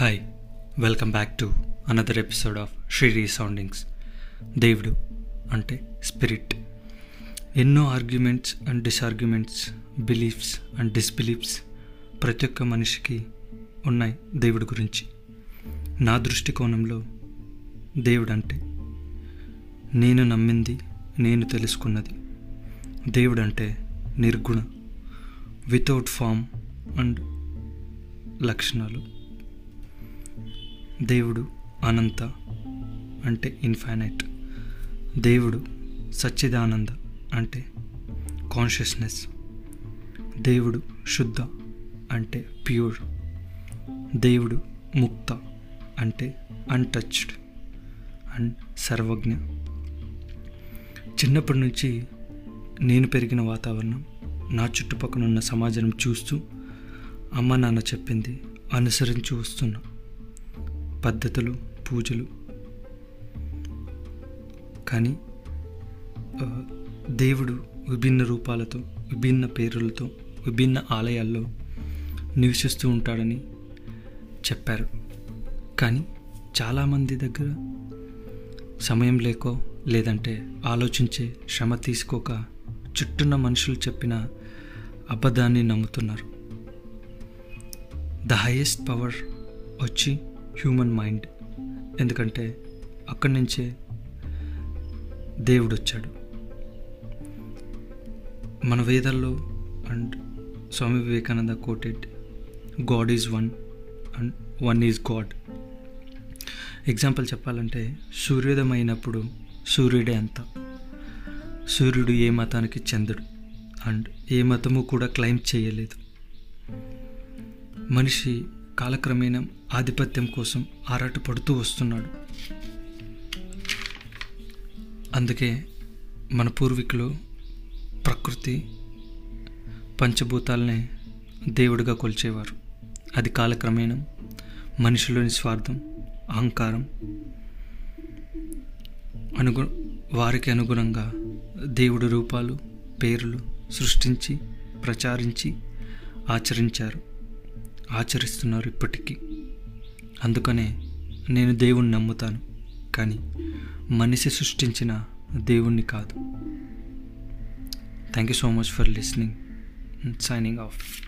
Hi welcome back to another episode of Sri soundings దేవుడు అంటే spirit ఎన్నో arguments and disarguments beliefs and disbeliefs ప్రతి ఒక్క మనిషికి ఉన్నాయి దేవుడి గురించి. నా దృష్టికోణంలో దేవుడు అంటే నేను నమ్మింది నేను తెలుసుకున్నది. దేవుడు అంటే నిర్గుణ వితౌట్ ఫామ్ అండ్ లక్షణాలు. దేవుడు అనంత అంటే ఇన్ఫైనైట్ దేవుడు సచ్చిదానంద అంటే కాన్షియస్నెస్ దేవుడు శుద్ధ అంటే ప్యూర్ దేవుడు ముక్త అంటే అన్టచ్డ్ అండ్ సర్వజ్ఞ. చిన్నప్పటి నుంచి నేను పెరిగిన వాతావరణం నా చుట్టుపక్కల ఉన్న సమాజం చూస్తూ అమ్మ నాన్న చెప్పింది అనుసరించి వస్తున్నా. పద్ధతులు పూజలు. కానీ దేవుడు విభిన్న రూపాలతో విభిన్న పేర్లతో విభిన్న ఆలయాల్లో నివసిస్తూ ఉంటాడని చెప్పారు. కానీ చాలామంది దగ్గర సమయం లేకో లేదంటే ఆలోచించే శ్రమ తీసుకోక చుట్టున్న మనుషులు చెప్పిన అబద్ధాన్ని నమ్ముతున్నారు. ద హైయెస్ట్ పవర్ వచ్చి హ్యూమన్ మైండ్. ఎందుకంటే అక్కడి నుంచే దేవుడు వచ్చాడు. మన వేదల్లో and Swami Vivekananda quoted god is one and one is god. Example చెప్పాలంటే సూర్యోదయం అయినప్పుడు సూర్యుడే అంత. సూర్యుడు ఏ మతానికి చెందడు అండ్ ఏ మతము కూడా క్లైమ్ చేయలేదు. మనిషి కాలక్రమేణా ఆధిపత్యం కోసం ఆరాటపడుతూ వస్తున్నాడు. అందుకే మన పూర్వీకులు ప్రకృతి పంచభూతాలనే దేవుడిగా కొలిచేవారు. అది కాలక్రమేణా మనిషిలోని స్వార్థం అహంకారం అనుగు వారికి అనుగుణంగా దేవుడి రూపాలు పేర్లు సృష్టించి ప్రచారించి ఆచరించారు ఆచరిస్తున్నారు ఇప్పటికీ. అందుకనే నేను దేవుణ్ణి నమ్ముతాను. కానీ మనిషి సృష్టించిన దేవుణ్ణి కాదు. Thank you so much for listening signing off